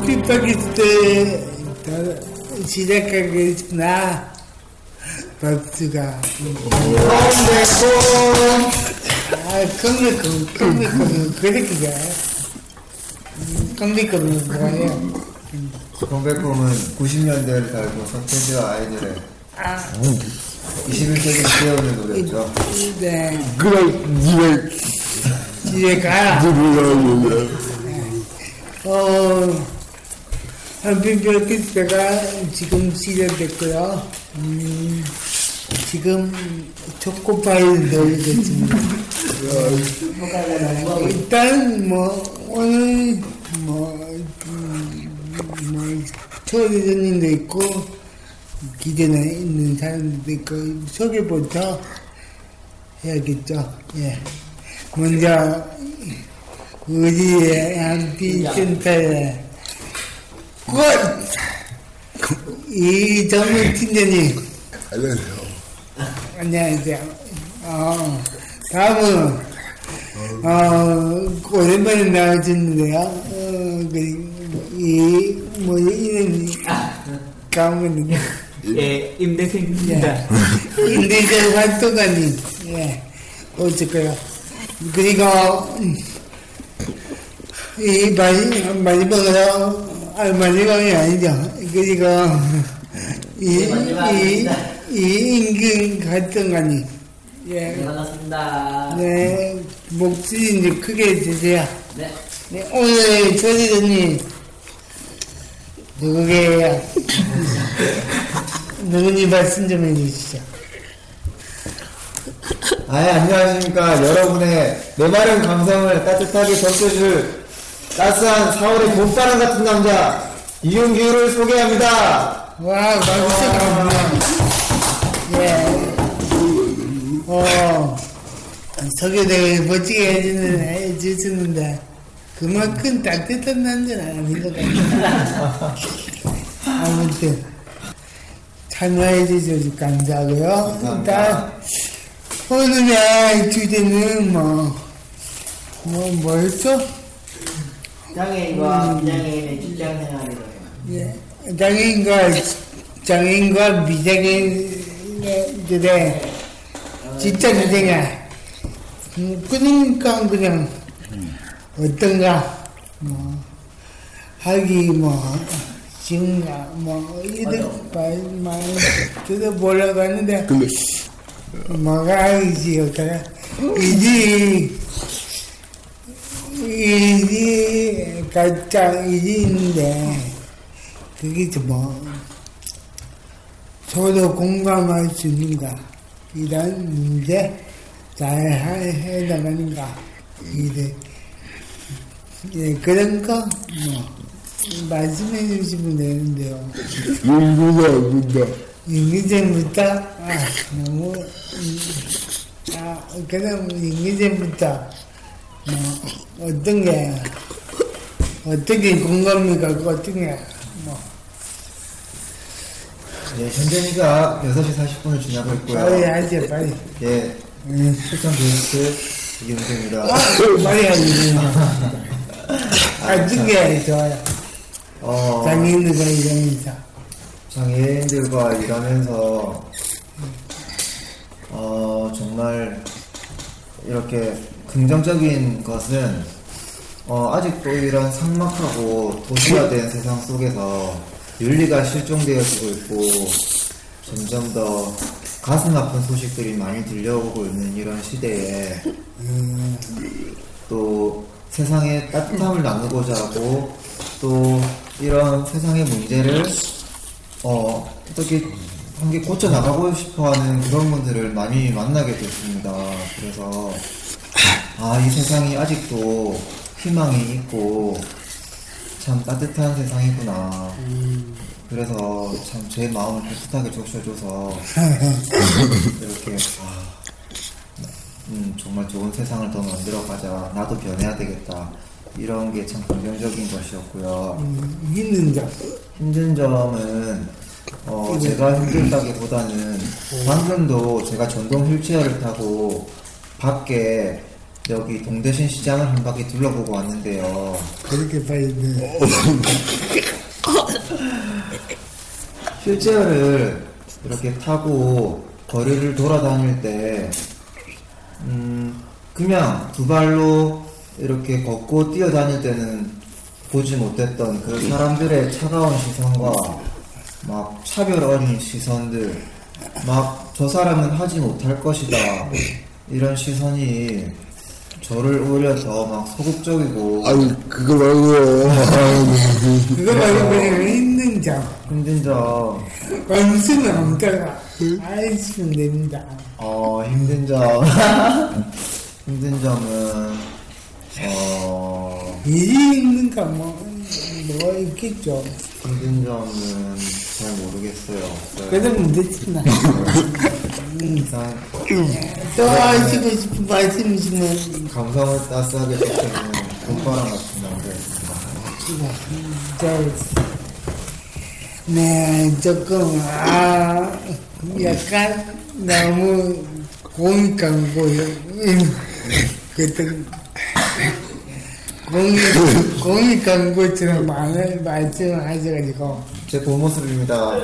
아, 한 핍박일 때 다- 시작하겠구나. 박수가. 아, 컴백컴, 컴백컴, 그렇게 가. 컴백컴은 뭐예요? 컴백홈은 90년대를 달고 서태지와 아이들의 21세기 뛰어오는 노래죠. 네. 집에 가. 어, 한빈별 때가 지금 시작됐고요. 음, 지금 초코파이를 넣어주겠습니다. 일단 뭐 오늘 뭐, 음, 뭐 초대전님도 있고 기대는 있는 사람도 있고 소개부터 해야겠죠. 예. 먼저 우리의 한빛센터의 꽃 이정문 팀장님 안녕하세요. 어, 다음은 어, 오랜만에 나와주는데요. 어, 그, 이, 뭐, 이름이, 까먹었는데. 예, 임대생입니다. 인대전 활동가님, 예, 어쨌고요. 그리고, 음, 이 마지- 마지막으로, 아, 마지막이 아니죠. 그리고, 이, 이, 이 임금 활동가님, 예, 네, 반갑습니다. 네, 목소리 이제 크게 해주세요. 네. 네, 오늘 조리전님 누구게요? 누구니 말씀 좀 해주시죠. 아, 안녕하십니까. 여러분의 메마른 감성을 따뜻하게 적셔줄 따스한 4월의 봄바람 같은 남자, 이윤규를 소개합니다. 와, 박수 감사합니다. 예. 어, 소개되게 멋지게 해주는, 해주시는데, 그만큼 따뜻한 남자는 아닌 것 같아요. 아무튼, 참여해 주셔서 감사하고요. 일단, 오늘의 주제는 뭐, 뭐, 뭐였죠? 장애인과 비장애인의 직장 생활이라요. 예, 장애인과 장애인과 비장애인들의 진짜 생활 음, 그러니까 그냥 어떤가? 뭐 하기 뭐 쉬운가 뭐 이들 말만 들어보려고 하는데 뭐가 하기 쉬울까요? 이지 일이 가장 일인데 그게 뭐 서로 공감할 수 있는가? 이런 문제 잘 해- 해나가는가? 이래. 예 그런 거 뭐 말씀해 주시면 되는데요. 인기전부터? 아 너무 음, 아 그럼 인기전부터 뭐 어떤 게 어떻게 공감이 가고 어떤 게뭐 네, 현재니까 6시 40분을 지나고 있고요. 빨리 하죠 빨리 예, 음. 출장 게스트 이윤규입니다. 빨리 하죠 어떤 게 좋아요 어, 장애인들과 이러면서 장애인들과 일하면서 어, 정말 이렇게 긍정적인 것은 어, 아직도 이런 삭막하고 도시화된 세상 속에서 윤리가 실종되어지고 있고 점점 더 가슴 아픈 소식들이 많이 들려오고 있는 이런 시대에 또 세상에 따뜻함을 나누고자 하고 또 이런 세상의 문제를 어, 어떻게 한개 고쳐 나가고 싶어 하는 그런 분들을 많이 만나게 됐습니다. 그래서 아, 이 세상이 아직도 희망이 있고 참 따뜻한 세상이구나. 그래서 참 제 마음을 따뜻하게 적셔줘서 이렇게 아, 음, 정말 좋은 세상을 더 만들어 가자. 나도 변해야 되겠다. 이런 게 참 긍정적인 것이었고요. 음, 있는 점. 힘든 점은 어, 제가 힘들다기보다는 방금도 제가 전동 휠체어를 타고 밖에 여기 동대신 시장을 한 바퀴 둘러보고 왔는데요. 그렇게 돼. 휠체어를 이렇게 타고 거리를 돌아다닐 때, 음, 그냥 두 발로 이렇게 걷고 뛰어다닐 때는 보지 못했던 그 사람들의 차가운 시선과 막 차별 어린 시선들, 막 저 사람은 하지 못할 것이다. 이런 시선이 저를 오히려 더 막 소극적이고 아유 그거 말고요. 그거 말고 그냥 있는 점. 힘든 점, 없으면 없다가 안 있으면 됩니다. 어, 힘든 점. 힘든 점은, 어, 일이 있는가 뭐, 뭐가 있겠죠. 힘든 점은 잘 모르겠어요. 없어요. 그러면 됐습니다. 일단, 또 하시고 싶은 말씀 있으면 감성을 따스하게 적혀주는 봄바람 같은 남자였습니다. 저, 네, 조금, 아, 약간 너무 공이 강고요. 그때, 공이, 공이 강고처럼 많은 말씀을 하셔가지고, 제 본 모습입니다.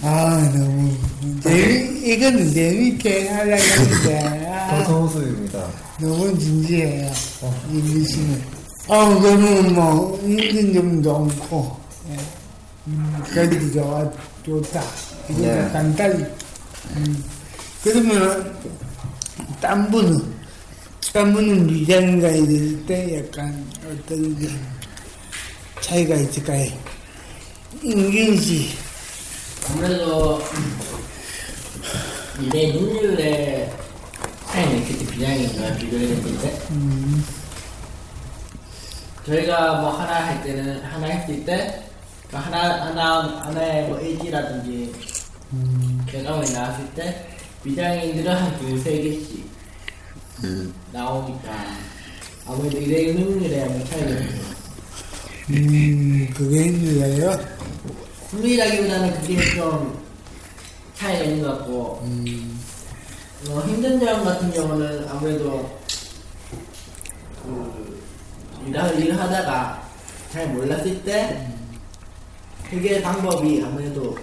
아, 너무, 재미, 이거는 재밌게 하려고 하는데, 아, 모습입니다. 너무 진지해요. 인디씨는. 어, 그러면 뭐, 힘든 점도 없고, 예. 음, 그래도 좋아, 좋다. 이거 네. 간단히. 음. 그러면, 딴 분은, 딴 분은 미장 가야 될때 약간 어떤 게 차이가 있을까요? 임균 씨, 아무래도 내 능률의 차이는 그때 비장인가 비교했을 때 저희가 뭐 하나 할 때는 하나 했을 때그 하나 하나 하나의 뭐 AG라든지 결과물이 나왔을 때 비장인들은 한 두세 개씩 나오니까 아무래도 이래 능률에 뭐 차이가 있죠. 음, 그게 힘들어요? 흥미라기보다는 그게 좀 차이가 있는 것 같고 어, 힘든 점 같은 경우는 아무래도 그 일을, 일을 하다가 잘 몰랐을 때 해결 방법이 아무래도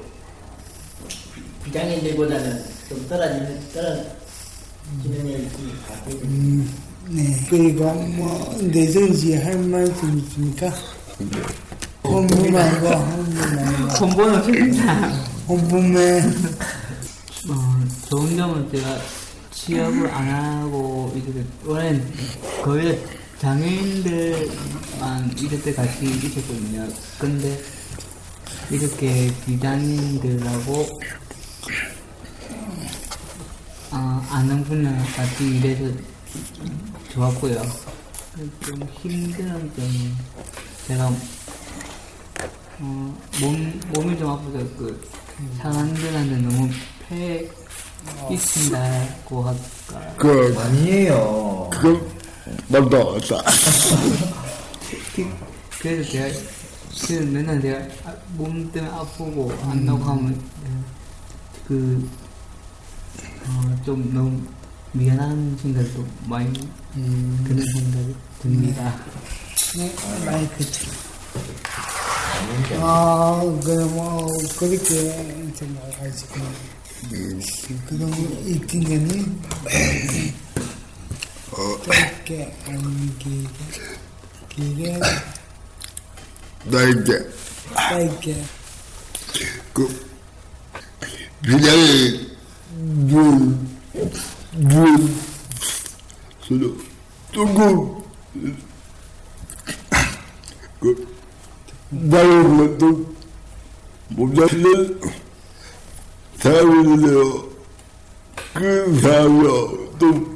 비장애들보다는 좀 떨어지는 떨어지는 면이 있으니까 음, 네. 그리고 뭐, 내정 씨할 말씀 있습니까? 홍보 말고. 공부는 힘들다 홍보매, 어, 좋은 점은 제가 취업을 안 하고 이제 원래는 거의 장애인들만 이럴 때 같이 있었거든요. 근데 이렇게 비장애인들하고 어, 아는 분이랑 같이 일해서 좋았고요. 좀 힘든 점은 제가 어, 몸, 몸이 좀 아파서 그 사람들한테 너무 패 끼친다고 할까. 그 아니에요. 말도 안 왔다. 그래서 제가 그래서 맨날 내가 아, 몸 때문에 아프고 한다고 하면 그 어, 좀 너무 미안한 생각도 많이 드는 생각이 듭니다. 네, 마이 크 쳐. 아, 그럼 뭐, 그렇게 생각하시고. 그럼 이팅에는 짧게 안 길게, 길게, 나 이제 짧게. 그 비장의 눈, 눈, 소리, 조금, 그, 나는 것도 몸자신을 사람이는데요. 그 사람이요, 또,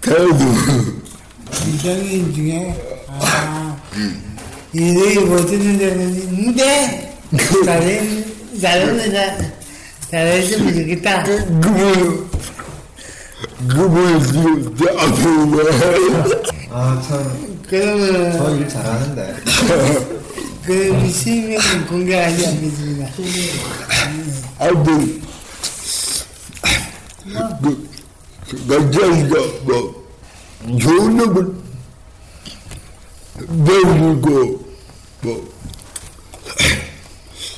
태어도, 미장인 중에 아 일을 못하는 데는 있는데 잘했으면 좋겠다. 지금 앞에. 아, 참, 그러면 저일 잘하는데. 그 실명은 공개하지 않겠습니다. 아무튼, 그, 그, 남자니까, 뭐, 좋은 놈을 내주고, 뭐,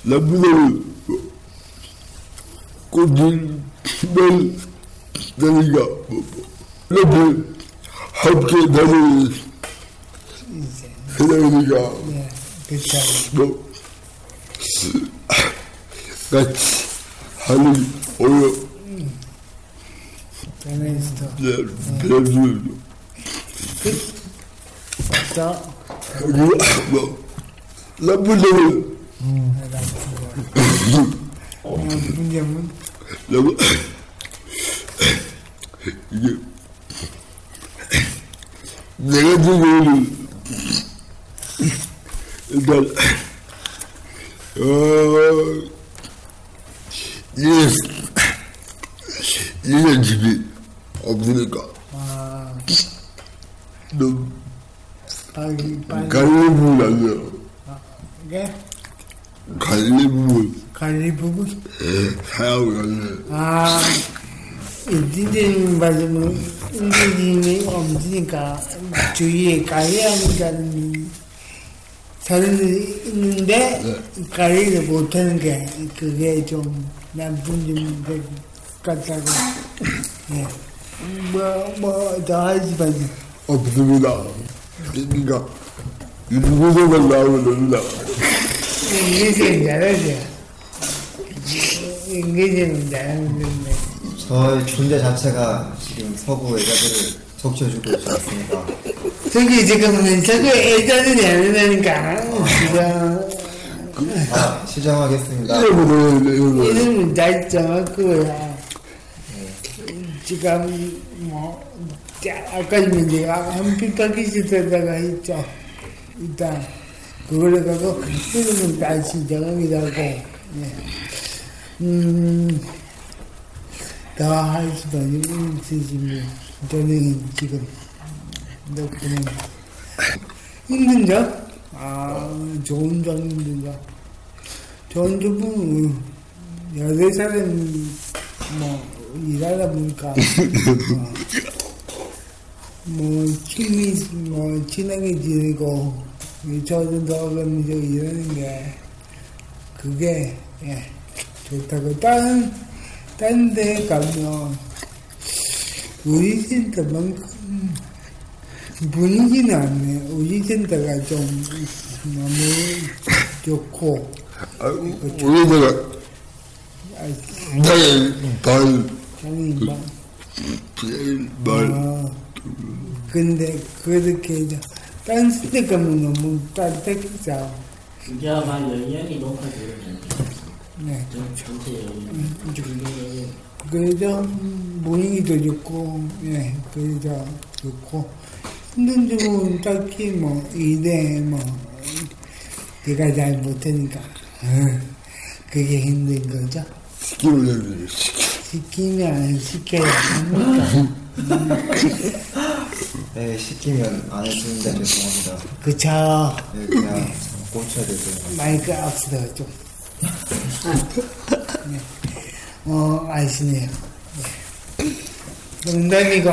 나쁜 놈을, 뭐, 꽃을 내니까, 뭐, 뭐, 놈을 함께 다니 는 세상이니까, 네, 그렇죠. 뭐, 같이 하는 오 네, 일단, 어, 집이 없으니까, 아. 너무 빨리 빨리. 갈리부분 아니야. 이게 갈리부분, 관리 부분 사용 갈래. 아 인디님 맞으면 인디님이 없으니까 주위에 관리하는 사람이 있는데 관리를 못하는 게 그게 좀 나쁜 점인 것 같다고 예. 뭐뭐 더 하지만 없습니다. 그러니까, 유튜브에만 나오면 됩니다. 인기는 잘하죠 인기는 잘하는데 저의 존재 자체가 지금 서구 여자들을 적셔주고 있지 않습니까? 저기 지금은 저거 애자들이 지금 아, 시정하겠습니다. 이러면 이름은 잘 정할 거야. 지금 뭐 자, 아까 내가 한피 파키스트에다가 했죠. 일단 그걸 갖고 이름은 다 시 정하기라고. 예. 음, 음 다 할 수는 있으시면 저는 지금 덕분에 힘든 점? 아, 좋은 점. 좋은 점은 여러 사람 뭐 일하다 보니까 어, 뭐 친미 뭐 친하게 지내고 저도 더 그러면서 일하는 게 그게 예, 좋다고 다른 다른 데 가면 우리 센터만큼 분위기는 않네. 우리 센터가 좀 너무 좋고 아, 아, 나의 막 제일 말, 어, 근데 그렇게 딴 스테 가면 너무 따뜻하겠죠. 이제 아마 영향이 높아지거든요. 네. 전- 영향. 그래서 분위기도 좋고, 예, 그래서 좋고, 힘든 점은 딱히 뭐, 일에 뭐, 내가 잘 못하니까, 어, 그게 힘든 거죠. 시키면 안 시켜야 합니까? 네, 시키면 안 해주는데 죄송합니다. 그쵸. 네, 그냥 고쳐야 되죠. 마이크 앞서다 좀. 네. 어, 아시네요. 네. 농담이고,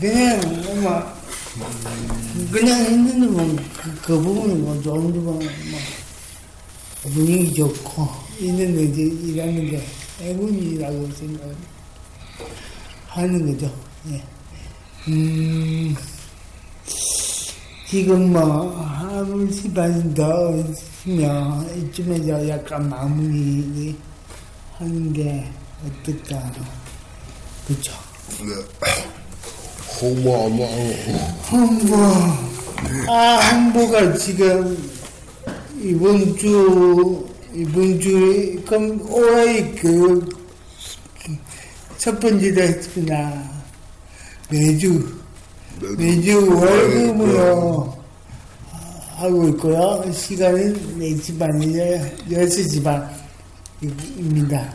그냥, 뭐, 그냥 힘든 건, 그, 그 부분은 뭐, 좋은 부분은 뭐, 분위기 좋고, 있는데 이제 일하는 게 애군이라고 생각을 하는 거죠. 예. 음, 지금 뭐, 한 시간 더 있으면 이쯤에서 약간 마무리 하는 게 어떨까. 그쵸? 홍보 한번 홍보, 아, 홍보가 지금 이번 주, 이번 주, 그럼 올해 그, 첫 번째로 했습니다. 매주, 매주 월급으로 하고 있고요. 시간은 4시 반이에요. 6시 반입니다.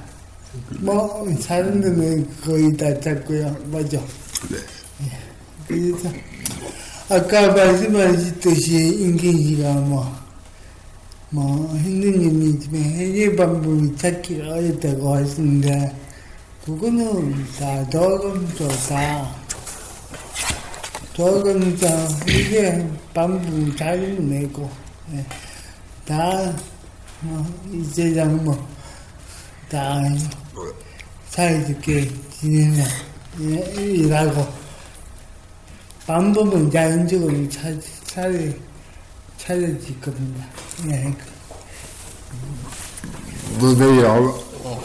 뭐, 사는 데는 거의 다 잡고요. 맞죠? 예. 그래서, 아까 말씀하셨듯이 임기지가 뭐, 뭐, hindu님이지만 해결 방법이 찾기 어렵다고 하시는데, 그거는 다 도금도 다, 도금도 이게 방법 잘 내고, 예. 다, 뭐, 이 세상 뭐, 다 사이좋게 지내는, 예, 일하고, 방법은 자연적으로 찾, 찾, 찾아질 겁니다. 예. 너네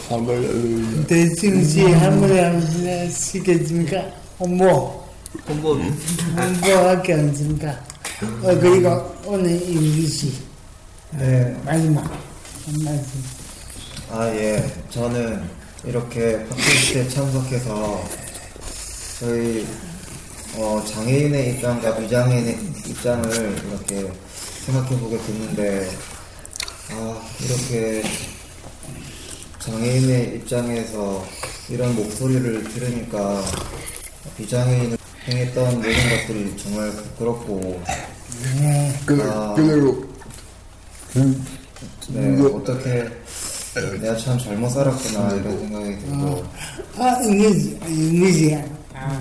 한번 대승시 한번에 하시겠습니까? 홍보, 홍보 홍보밖에 없습니까? 어, 그리고 오늘 임기시 네. 마지막 한 말씀. 아, 예. 저는 이렇게 팟캐스트에 참석해서 저희 어, 장애인의 입장과 비장애인의 입장을 이렇게 생각해보게 됐는데, 아, 이렇게 장애인의 입장에서 이런 목소리를 들으니까 비장애인을 행했던 모든 것들이 정말 부끄럽고, 네. 그래 아. 그대로 음, 네, 이거- 어떻게 내가 참 잘못 살았구나 이런 생각이 들고, 아, 임기시, 임기시. 아,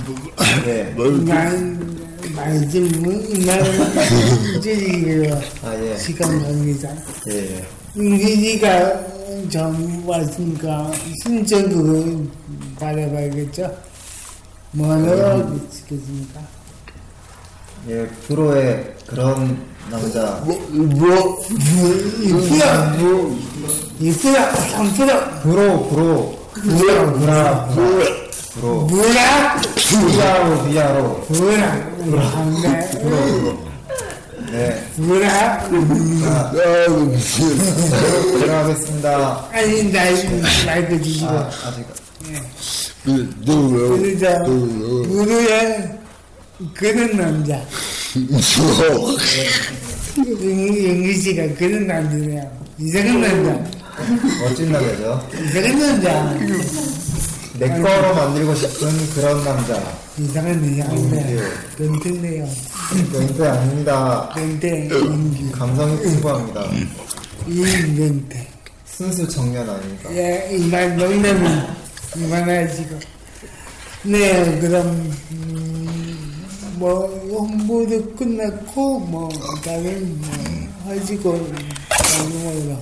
네. 말, 말씀, 말, 저기, 아, 예. 시간 관계자. 예, 예. 임기시가 좀 왔으니까 신청국을 받아봐야겠죠? 뭐라고 시켰습니까? 예, 프로의 그런 남자, 뭐, 뭐 이쁘다! 이쁘다! 삼프다! 프로, 프로, 부라, 부라, 프로, 부라! 비아로, 비아로, 부라! 부라! 네, 부라! 아이고 들어가겠습니다. 아니, 나 마이크 주시고. 아, 아직, 그러자, 부르의 그런 남자. 영기 씨가 그런 남자네요. 이상한 남자. 멋진 남자죠. 이상한 남자. 내 거로 만들고 싶은 그런 남자. 이상한 남자. 변태네요. 연대 아닙니다. 연기. 감성이 풍부합니다. 이변태. 순수 청년 아닙니까? 예, 이만 농담은 이만하시고. 네, 그럼, 음, 뭐, 홍보도 끝났고, 뭐, 다른, 뭐, 하시고, 방송으로.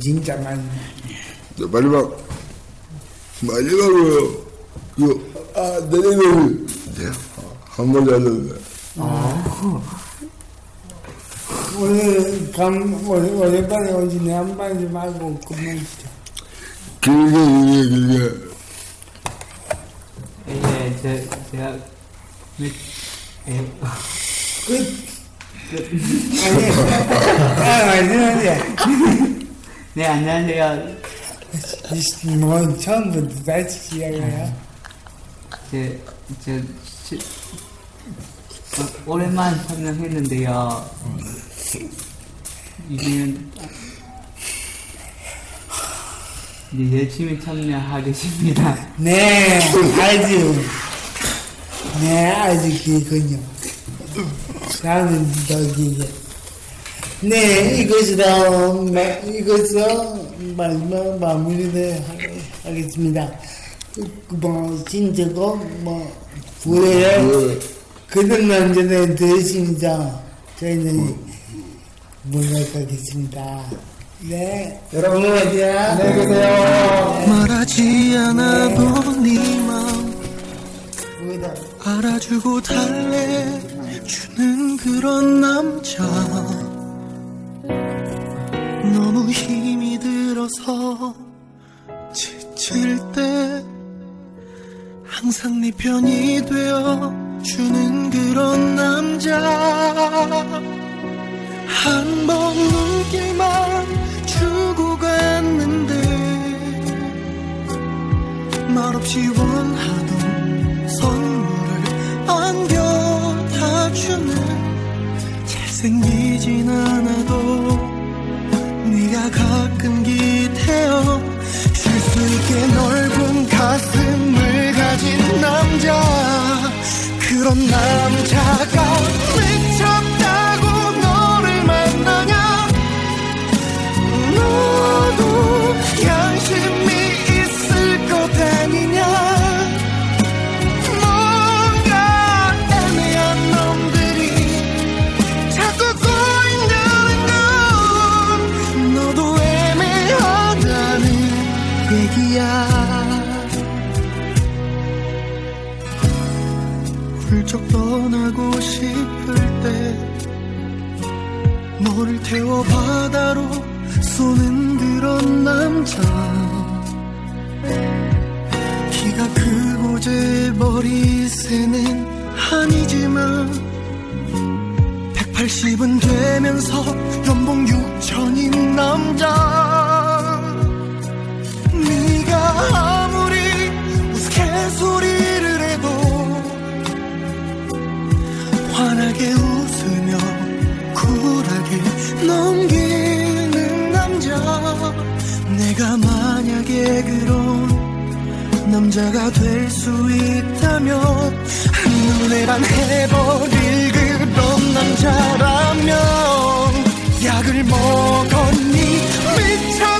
진짜 많이. 네, 마지막 마지막으로 그아 내내는 한번 하는데 오늘, 감, 오늘, 오랜만에 오시네. 한마디 말고 끝내시죠. 길게 길게 길게 예, 제, 제가 몇, 예, 끝! 아니, 아, 말씀하세요. 네 안녕하세요. 뭐, 처음부터 다시 시작해요. 제, 제, 시, 어, 오랜만 참여했는데요. 이제는 이제 열심히 참여하겠습니다. 네, 아주, 네, 아주 길군요. 나는 더 길게. 네, 이것으로, 마- 이것으로 마지막 마무리를 하- 하겠습니다. 그, 뭐, 진짜고, 뭐, 부레에 그런 남자는 되십니다. 저희는 물러가겠습니다. 네. 여러분. 안녕히 계세요. 말하지 않아도 네 마음. 알아주고 달래주는 그런 남자 너무 힘이 들어서 지칠 때 항상 네 편이 되어 주는 그런 남자 한 번 눈길만 없이 원하던 선물을 안겨다 주는 잘생기진 않아도 네가 가끔 기대어 쉴수 있게 넓은 가슴을 가진 남자. 그런 남자가 머리새는 아니지만 180은 되면서 연봉 6천인 남자. 네가 아무리 우스갯소리를 해도 환하게 웃으며 쿨하게 넘기는 남자. 내가 만약에 그런 남자가 될 수 있다면 눈에 반해버릴 그런 남자라면 약을 먹었니? 미쳤